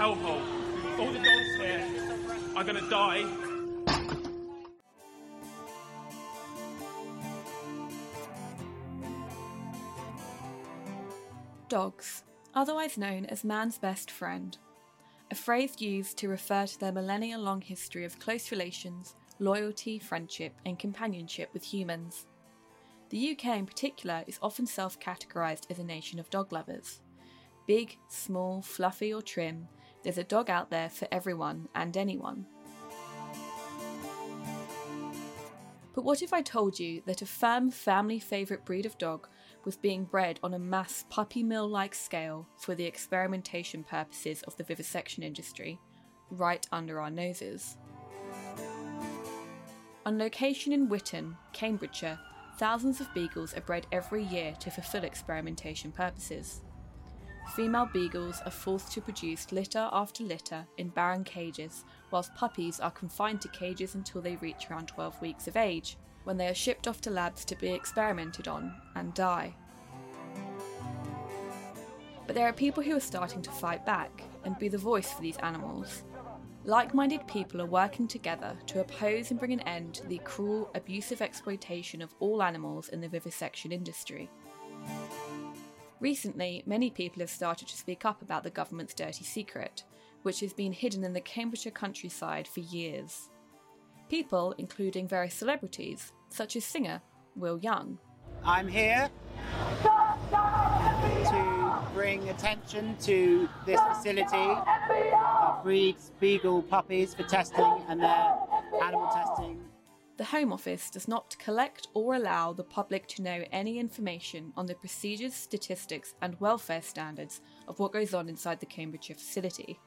hellhole. All the dogs here are going to die. Dogs, otherwise known as man's best friend, a phrase used to refer to their millennia long history of close relations, loyalty, friendship, and companionship with humans. The UK in particular is often self categorised as a nation of dog lovers. Big, small, fluffy, or trim, there's a dog out there for everyone and anyone. But what if I told you that a firm family favourite breed of dog was being bred on a mass puppy mill like scale for the experimentation purposes of the vivisection industry, right under our noses? On location in Witten, Cambridgeshire, thousands of beagles are bred every year to fulfil experimentation purposes. Female beagles are forced to produce litter after litter in barren cages, whilst puppies are confined to cages until they reach around 12 weeks of age, when they are shipped off to labs to be experimented on and die. But there are people who are starting to fight back and be the voice for these animals. Like minded people are working together to oppose and bring an end to the cruel, abusive exploitation of all animals in the vivisection industry. Recently, many people have started to speak up about the government's dirty secret, which has been hidden in the Cambridgeshire countryside for years. People, including various celebrities, such as singer Will Young. I'm here to bring attention to this facility that breeds beagle puppies for testing and their animal testing. The Home Office does not collect or allow the public to know any information on the procedures, statistics, and welfare standards of what goes on inside the Cambridgeshire facility.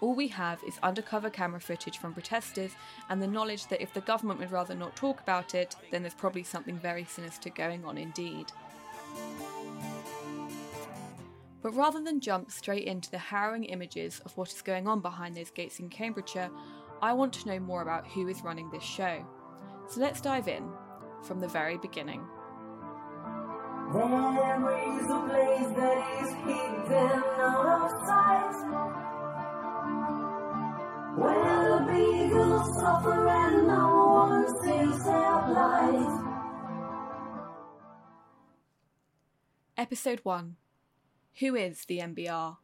All we have is undercover camera footage from protesters and the knowledge that if the government would rather not talk about it, then there's probably something very sinister going on indeed. But rather than jump straight into the harrowing images of what is going on behind those gates in Cambridgeshire, I want to know more about who is running this show. So let's dive in from the very beginning. There is a place that is hidden out of sight Where the beagles suffer and no one sees their plight Episode 1 Who is the MBR?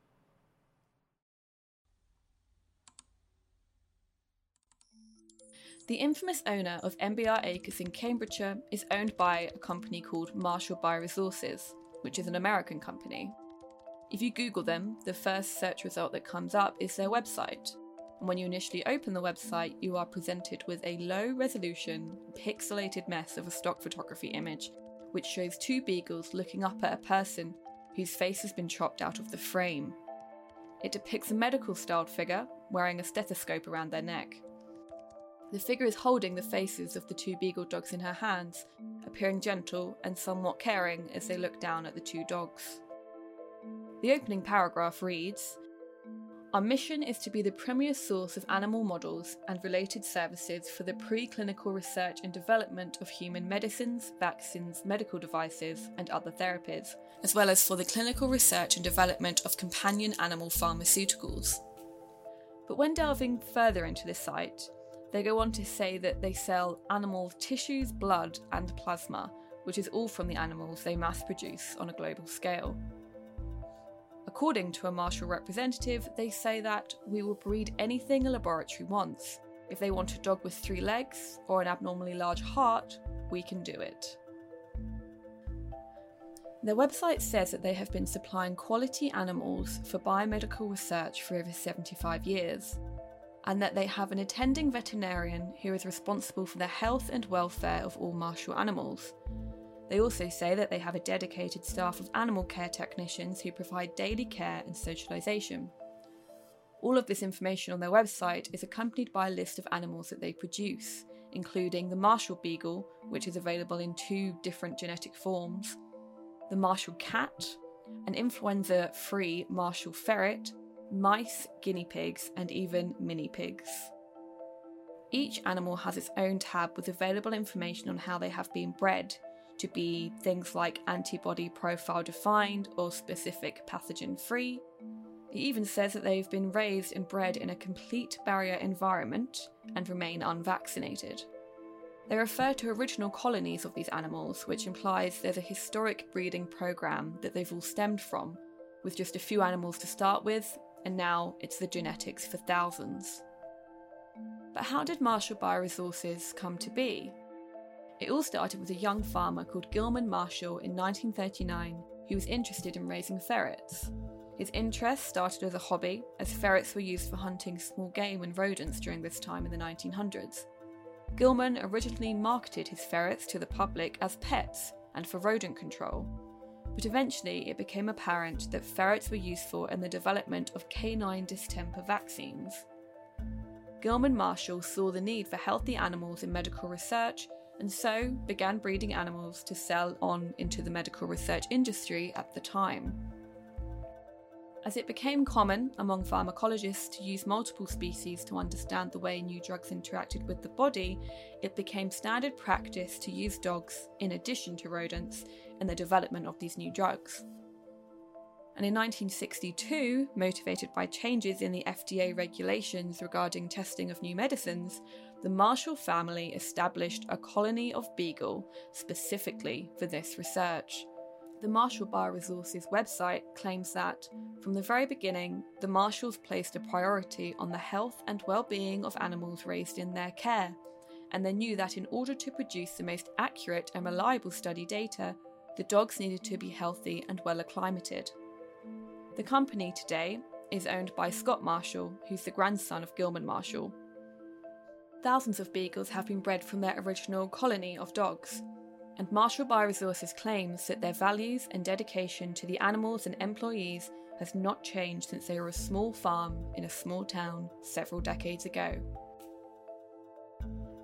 The infamous owner of MBR Acres in Cambridgeshire is owned by a company called Marshall Bioresources, which is an American company. If you Google them, the first search result that comes up is their website. And when you initially open the website, you are presented with a low resolution, pixelated mess of a stock photography image, which shows two beagles looking up at a person whose face has been chopped out of the frame. It depicts a medical styled figure wearing a stethoscope around their neck. The figure is holding the faces of the two beagle dogs in her hands, appearing gentle and somewhat caring as they look down at the two dogs. The opening paragraph reads Our mission is to be the premier source of animal models and related services for the preclinical research and development of human medicines, vaccines, medical devices, and other therapies, as well as for the clinical research and development of companion animal pharmaceuticals. But when delving further into this site, they go on to say that they sell animal tissues, blood, and plasma, which is all from the animals they mass produce on a global scale. According to a Marshall representative, they say that we will breed anything a laboratory wants. If they want a dog with three legs or an abnormally large heart, we can do it. Their website says that they have been supplying quality animals for biomedical research for over 75 years, and that they have an attending veterinarian who is responsible for the health and welfare of all Marshall animals. They also say that they have a dedicated staff of animal care technicians who provide daily care and socialisation. All of this information on their website is accompanied by a list of animals that they produce, including the Marshall Beagle, which is available in two different genetic forms, the Marshall Cat, an influenza free Marshall Ferret, mice, guinea pigs, and even mini pigs. Each animal has its own tab with available information on how they have been bred to be things like antibody profile defined or specific pathogen free, It even says that they've been raised and bred in a complete barrier environment and remain unvaccinated. They refer to original colonies of these animals, which implies there's a historic breeding program that they've all stemmed from, with just a few animals to start with, and now it's the genetics for thousands. But how did Marshall Bioresources come to be? It all started with a young farmer called Gilman Marshall in 1939 who was interested in raising ferrets. His interest started as a hobby, as ferrets were used for hunting small game and rodents during this time in the 1900s. Gilman originally marketed his ferrets to the public as pets and for rodent control, but eventually it became apparent that ferrets were useful in the development of canine distemper vaccines. Gilman Marshall saw the need for healthy animals in medical research and so began breeding animals to sell on into the medical research industry at the time. As it became common among pharmacologists to use multiple species to understand the way new drugs interacted with the body, it became standard practice to use dogs in addition to rodents in the development of these new drugs. And in 1962, motivated by changes in the FDA regulations regarding testing of new medicines, the Marshall family established a colony of beagle specifically for this research. The Marshall Bioresources website claims that, from the very beginning, the Marshalls placed a priority on the health and well being of animals raised in their care, and they knew that in order to produce the most accurate and reliable study data, the dogs needed to be healthy and well acclimated. The company today is owned by Scott Marshall, who's the grandson of Gilman Marshall. Thousands of beagles have been bred from their original colony of dogs, and Marshall Bioresources claims that their values and dedication to the animals and employees has not changed since they were a small farm in a small town several decades ago.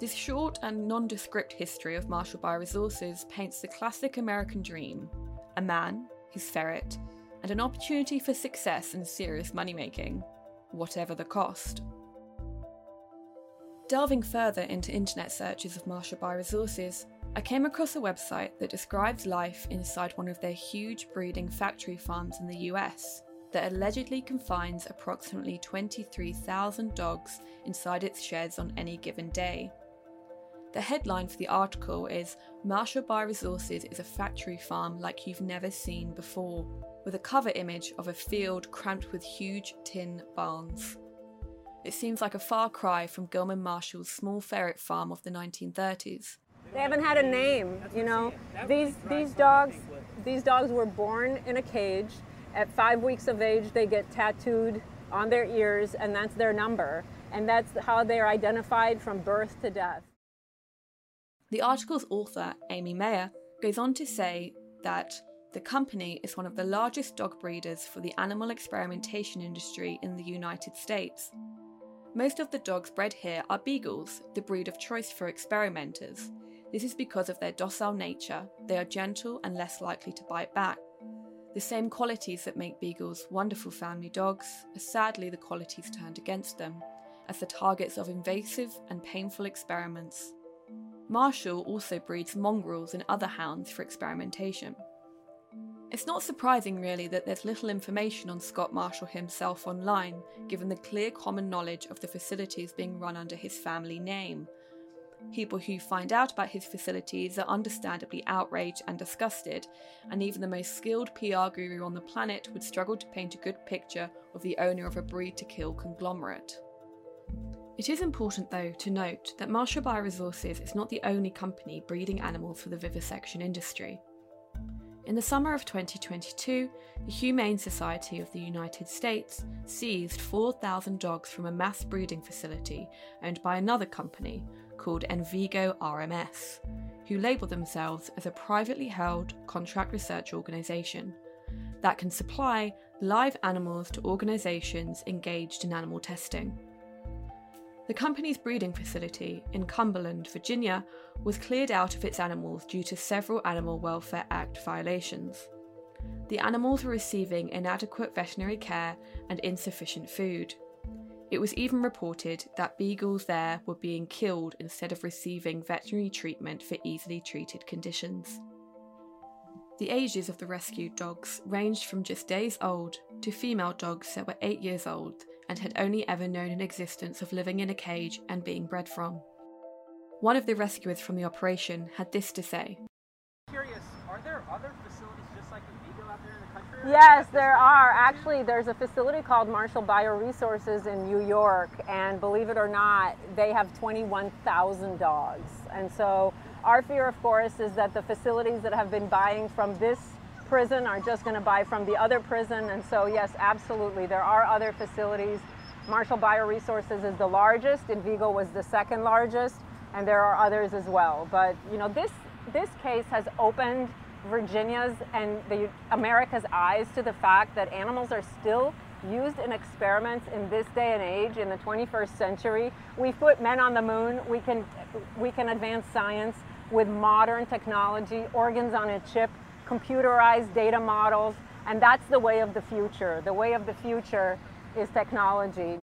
This short and nondescript history of Marshall Bioresources paints the classic American dream a man, his ferret, and an opportunity for success and serious money making, whatever the cost. Delving further into internet searches of Marshall Bioresources, I came across a website that describes life inside one of their huge breeding factory farms in the US that allegedly confines approximately 23,000 dogs inside its sheds on any given day. The headline for the article is Marshall Bioresources is a factory farm like you've never seen before, with a cover image of a field cramped with huge tin barns. It seems like a far cry from Gilman Marshall's small ferret farm of the 1930s. They haven't had a name, you know. These these dogs these dogs were born in a cage. At 5 weeks of age they get tattooed on their ears and that's their number and that's how they're identified from birth to death. The article's author, Amy Mayer, goes on to say that the company is one of the largest dog breeders for the animal experimentation industry in the United States. Most of the dogs bred here are beagles, the breed of choice for experimenters. This is because of their docile nature, they are gentle and less likely to bite back. The same qualities that make beagles wonderful family dogs are sadly the qualities turned against them, as the targets of invasive and painful experiments. Marshall also breeds mongrels and other hounds for experimentation. It's not surprising, really, that there's little information on Scott Marshall himself online, given the clear common knowledge of the facilities being run under his family name. People who find out about his facilities are understandably outraged and disgusted, and even the most skilled PR guru on the planet would struggle to paint a good picture of the owner of a breed to kill conglomerate. It is important, though, to note that Marshall Bioresources is not the only company breeding animals for the vivisection industry. In the summer of 2022, the Humane Society of the United States seized 4,000 dogs from a mass breeding facility owned by another company called Envigo RMS, who label themselves as a privately held contract research organisation that can supply live animals to organisations engaged in animal testing. The company's breeding facility in Cumberland, Virginia, was cleared out of its animals due to several Animal Welfare Act violations. The animals were receiving inadequate veterinary care and insufficient food. It was even reported that beagles there were being killed instead of receiving veterinary treatment for easily treated conditions. The ages of the rescued dogs ranged from just days old to female dogs that were 8 years old and had only ever known an existence of living in a cage and being bred from. One of the rescuers from the operation had this to say Curious, are there other facilities just like Envigo out there in the country? Yes, there are. Actually, there's a facility called Marshall Bioresources in New York, and believe it or not, they have 21,000 dogs. And so, our fear, of course, is that the facilities that have been buying from this prison are just going to buy from the other prison. And so, yes, absolutely, there are other facilities. Marshall Bioresources is the largest, and Vigo was the second largest, and there are others as well. But you know, this this case has opened Virginia's and the America's eyes to the fact that animals are still used in experiments in this day and age in the 21st century. We've put men on the moon. We can we can advance science with modern technology, organs on a chip, computerized data models, and that's the way of the future. The way of the future is technology.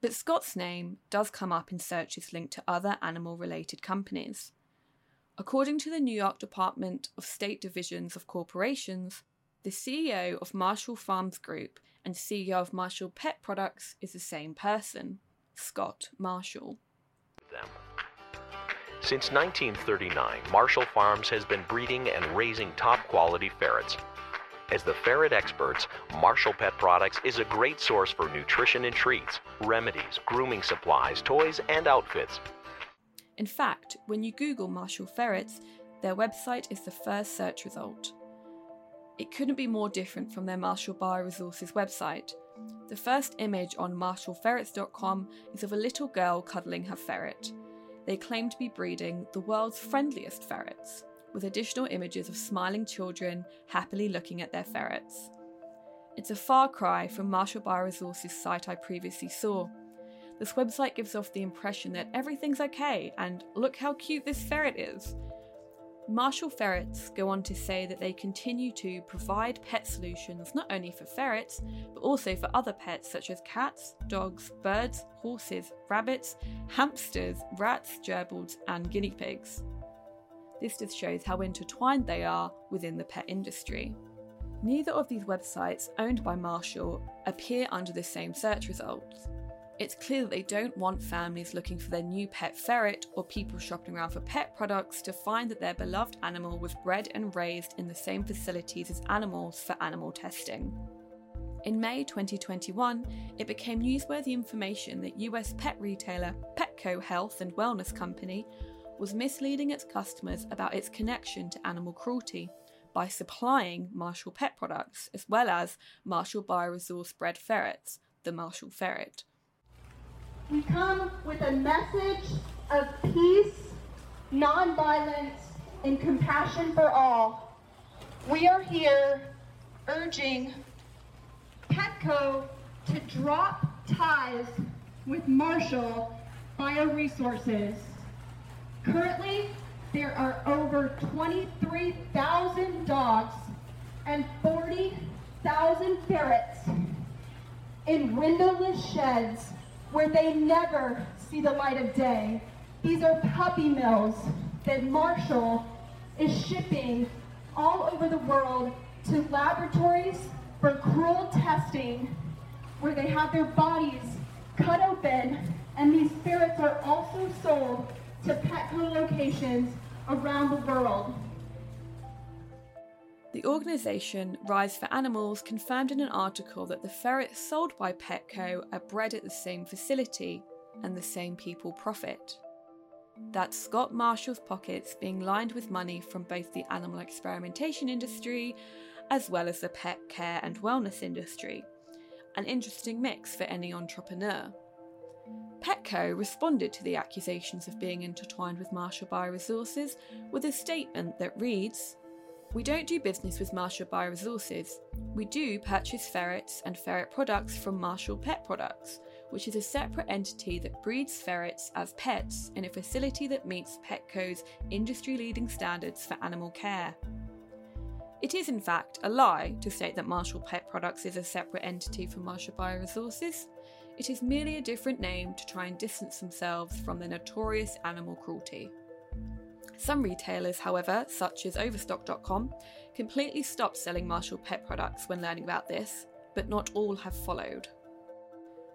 But Scott's name does come up in searches linked to other animal related companies. According to the New York Department of State Divisions of Corporations, the CEO of Marshall Farms Group and CEO of Marshall Pet Products is the same person, Scott Marshall. them. Since 1939, Marshall Farms has been breeding and raising top quality ferrets. As the ferret experts, Marshall Pet Products is a great source for nutrition and treats, remedies, grooming supplies, toys, and outfits. In fact, when you Google Marshall ferrets, their website is the first search result. It couldn't be more different from their Marshall Bioresources website. The first image on marshallferrets.com is of a little girl cuddling her ferret. They claim to be breeding the world's friendliest ferrets, with additional images of smiling children happily looking at their ferrets. It's a far cry from Marshall Bioresources' site I previously saw. This website gives off the impression that everything's okay and look how cute this ferret is. Marshall Ferrets go on to say that they continue to provide pet solutions not only for ferrets, but also for other pets such as cats, dogs, birds, horses, rabbits, hamsters, rats, gerbils, and guinea pigs. This just shows how intertwined they are within the pet industry. Neither of these websites, owned by Marshall, appear under the same search results. It's clear that they don't want families looking for their new pet ferret or people shopping around for pet products to find that their beloved animal was bred and raised in the same facilities as animals for animal testing. In May 2021, it became newsworthy information that US pet retailer Petco Health and Wellness Company was misleading its customers about its connection to animal cruelty by supplying Marshall pet products as well as Marshall Bioresource bred ferrets, the Marshall ferret. We come with a message of peace, nonviolence, and compassion for all. We are here urging Petco to drop ties with Marshall Bioresources. Currently, there are over 23,000 dogs and 40,000 ferrets in windowless sheds where they never see the light of day. These are puppy mills that Marshall is shipping all over the world to laboratories for cruel testing where they have their bodies cut open and these ferrets are also sold to pet Petco locations around the world. The organisation Rise for Animals confirmed in an article that the ferrets sold by Petco are bred at the same facility and the same people profit. That's Scott Marshall's pockets being lined with money from both the animal experimentation industry as well as the pet care and wellness industry. An interesting mix for any entrepreneur. Petco responded to the accusations of being intertwined with Marshall Bioresources with a statement that reads We don't do business with Marshall Bioresources. We do purchase ferrets and ferret products from Marshall Pet Products, which is a separate entity that breeds ferrets as pets in a facility that meets Petco's industry leading standards for animal care. It is, in fact, a lie to state that Marshall Pet Products is a separate entity from Marshall Bioresources. It is merely a different name to try and distance themselves from their notorious animal cruelty. Some retailers, however, such as Overstock.com, completely stopped selling Marshall pet products when learning about this, but not all have followed.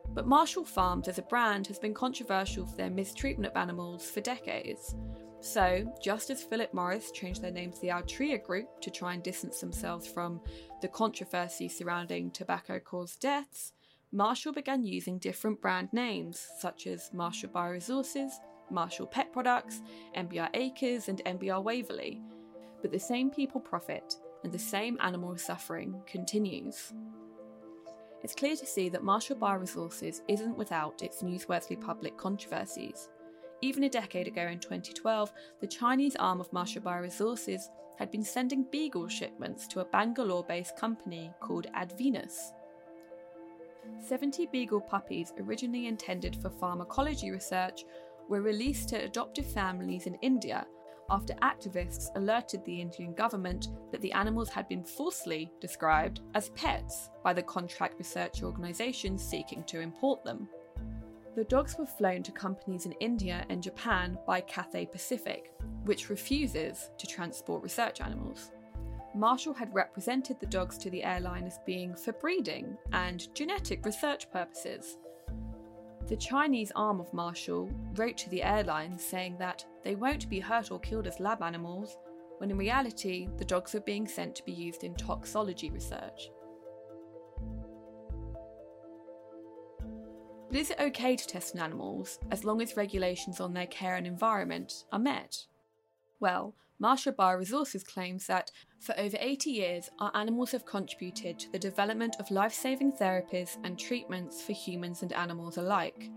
But Marshall Farms as a brand has been controversial for their mistreatment of animals for decades. So, just as Philip Morris changed their name to the Altria Group to try and distance themselves from the controversy surrounding tobacco caused deaths, Marshall began using different brand names such as Marshall Bioresources, Marshall Pet Products, MBR Acres, and MBR Waverley. But the same people profit and the same animal suffering continues. It's clear to see that Marshall Bioresources isn't without its newsworthy public controversies. Even a decade ago in 2012, the Chinese arm of Marshall Bioresources had been sending beagle shipments to a Bangalore based company called Advinus. 70 beagle puppies, originally intended for pharmacology research, were released to adoptive families in India after activists alerted the Indian government that the animals had been falsely described as pets by the contract research organisations seeking to import them. The dogs were flown to companies in India and Japan by Cathay Pacific, which refuses to transport research animals. Marshall had represented the dogs to the airline as being for breeding and genetic research purposes. The Chinese arm of Marshall wrote to the airline saying that they won't be hurt or killed as lab animals, when in reality, the dogs were being sent to be used in toxology research. But is it okay to test on animals as long as regulations on their care and environment are met? Well, Marshall Bioresources claims that for over 80 years, our animals have contributed to the development of life saving therapies and treatments for humans and animals alike.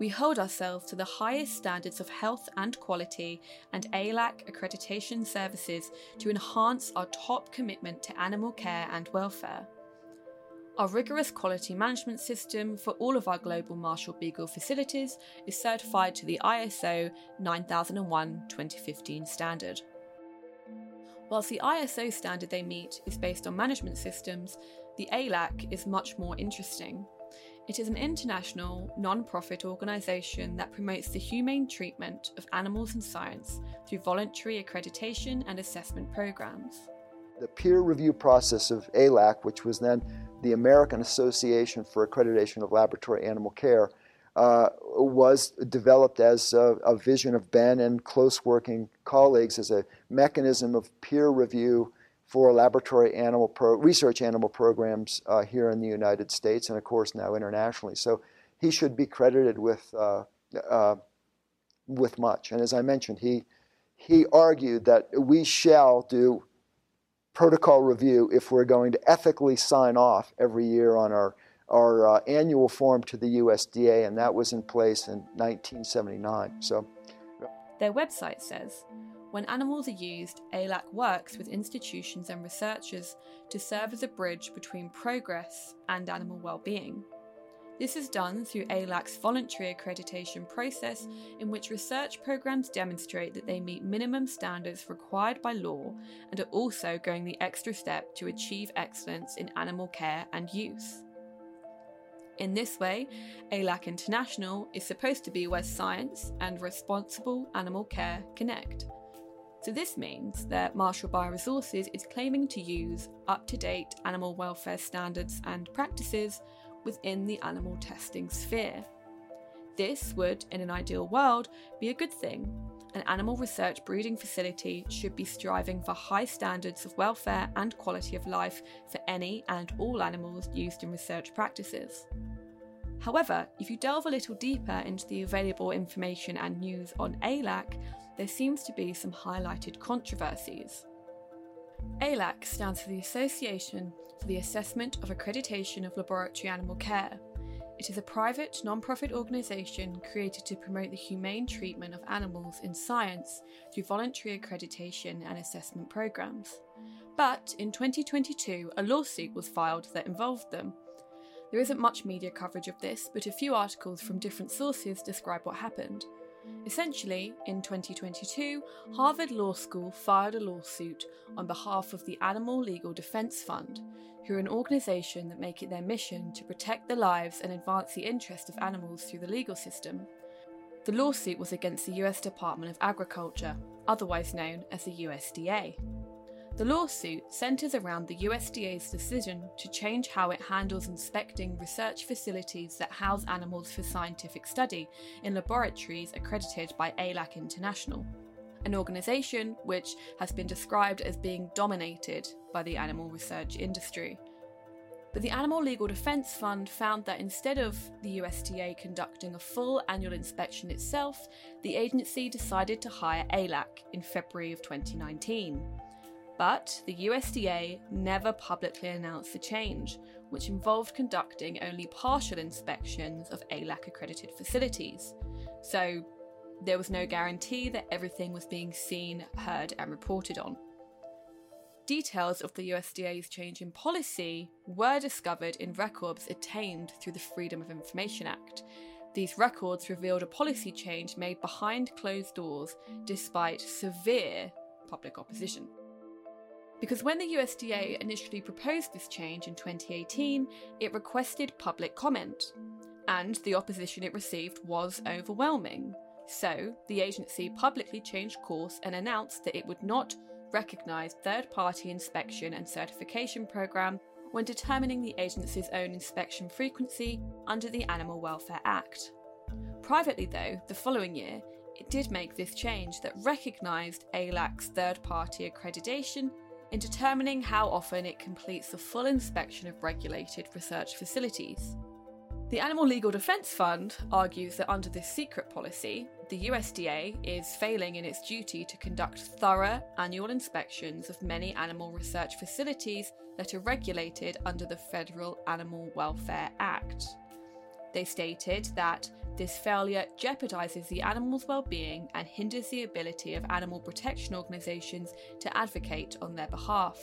We hold ourselves to the highest standards of health and quality and ALAC accreditation services to enhance our top commitment to animal care and welfare. Our rigorous quality management system for all of our global Marshall Beagle facilities is certified to the ISO 9001 2015 standard. Whilst the ISO standard they meet is based on management systems, the ALAC is much more interesting. It is an international, non profit organisation that promotes the humane treatment of animals in science through voluntary accreditation and assessment programs. The peer review process of ALAC, which was then the American Association for Accreditation of Laboratory Animal Care, uh, was developed as a, a, vision of Ben and close working colleagues as a mechanism of peer review for laboratory animal pro- research animal programs uh, here in the United States and, of course, now internationally. So he should be credited with uh, uh with much. And as I mentioned, he he argued that we shall do protocol review if we're going to ethically sign off every year on our, our uh, annual form to the USDA, and that was in place in 1979. So, Their website says when animals are used, ALAC works with institutions and researchers to serve as a bridge between progress and animal well-being. This is done through ALAC's voluntary accreditation process, in which research programs demonstrate that they meet minimum standards required by law and are also going the extra step to achieve excellence in animal care and use. In this way, ALAC International is supposed to be where science and responsible animal care connect. So, this means that Marshall Bioresources is claiming to use up to date animal welfare standards and practices within the animal testing sphere. This would, in an ideal world, be a good thing. An animal research breeding facility should be striving for high standards of welfare and quality of life for any and all animals used in research practices. However, if you delve a little deeper into the available information and news on ALAC, there seems to be some highlighted controversies. ALAC stands for the Association for the Assessment of Accreditation of Laboratory Animal Care. It is a private, non profit organisation created to promote the humane treatment of animals in science through voluntary accreditation and assessment programs. But in 2022, a lawsuit was filed that involved them. There isn't much media coverage of this, but a few articles from different sources describe what happened. Essentially, in 2022, Harvard Law School filed a lawsuit on behalf of the Animal Legal Defense Fund, who are an organisation that make it their mission to protect the lives and advance the interest of animals through the legal system. The lawsuit was against the US Department of Agriculture, otherwise known as the USDA. The lawsuit centres around the USDA's decision to change how it handles inspecting research facilities that house animals for scientific study in laboratories accredited by ALAC International, an organisation which has been described as being dominated by the animal research industry. But the Animal Legal Defence Fund found that instead of the USDA conducting a full annual inspection itself, the agency decided to hire ALAC in February of 2019. But the USDA never publicly announced the change, which involved conducting only partial inspections of ALAC accredited facilities. So there was no guarantee that everything was being seen, heard, and reported on. Details of the USDA's change in policy were discovered in records obtained through the Freedom of Information Act. These records revealed a policy change made behind closed doors despite severe public opposition. Because when the USDA mm. initially proposed this change in 2018, it requested public comment, and the opposition it received was overwhelming. So, the agency publicly changed course and announced that it would not recognise third party inspection and certification programme when determining the agency's own inspection frequency under the Animal Welfare Act. Privately, though, the following year, it did make this change that recognised ALAC's third party accreditation in determining how often it completes the full inspection of regulated research facilities. The Animal Legal Defence Fund argues that under this secret policy, the USDA is failing in its duty to conduct thorough annual inspections of many animal research facilities that are regulated under the Federal Animal Welfare Act. They stated that this failure jeopardises the animal's well-being and hinders the ability of animal protection organisations to advocate on their behalf.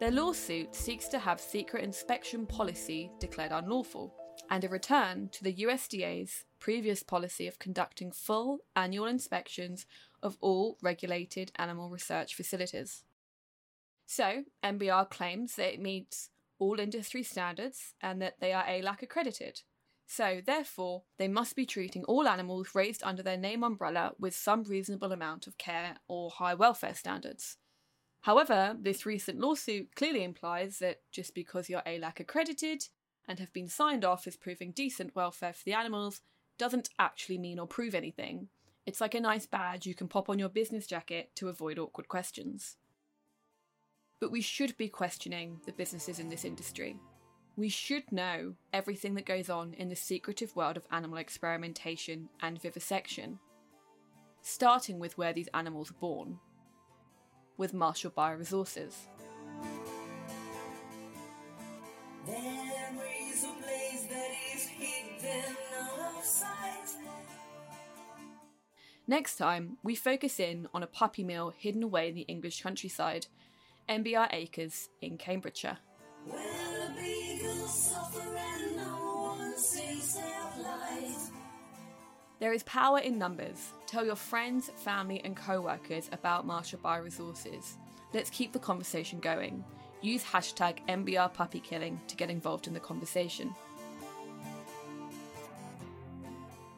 Their lawsuit seeks to have secret inspection policy declared unlawful and a return to the USDA's previous policy of conducting full annual inspections of all regulated animal research facilities. So, MBR claims that it meets all industry standards and that they are ALAC accredited. So, therefore, they must be treating all animals raised under their name umbrella with some reasonable amount of care or high welfare standards. However, this recent lawsuit clearly implies that just because you're ALAC accredited and have been signed off as proving decent welfare for the animals doesn't actually mean or prove anything. It's like a nice badge you can pop on your business jacket to avoid awkward questions. But we should be questioning the businesses in this industry. We should know everything that goes on in the secretive world of animal experimentation and vivisection, starting with where these animals are born, with Marshall Bioresources. Next time, we focus in on a puppy mill hidden away in the English countryside, MBR Acres in Cambridgeshire. There is power in numbers. Tell your friends, family, and co workers about Marshall Bioresources. Let's keep the conversation going. Use hashtag MBR puppy killing to get involved in the conversation.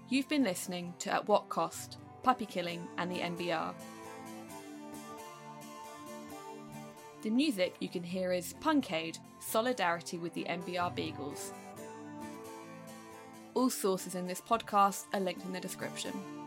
You've been listening to At What Cost, Puppy Killing, and the MBR. The music you can hear is Punk Aid, Solidarity with the MBR Beagles. All sources in this podcast are linked in the description.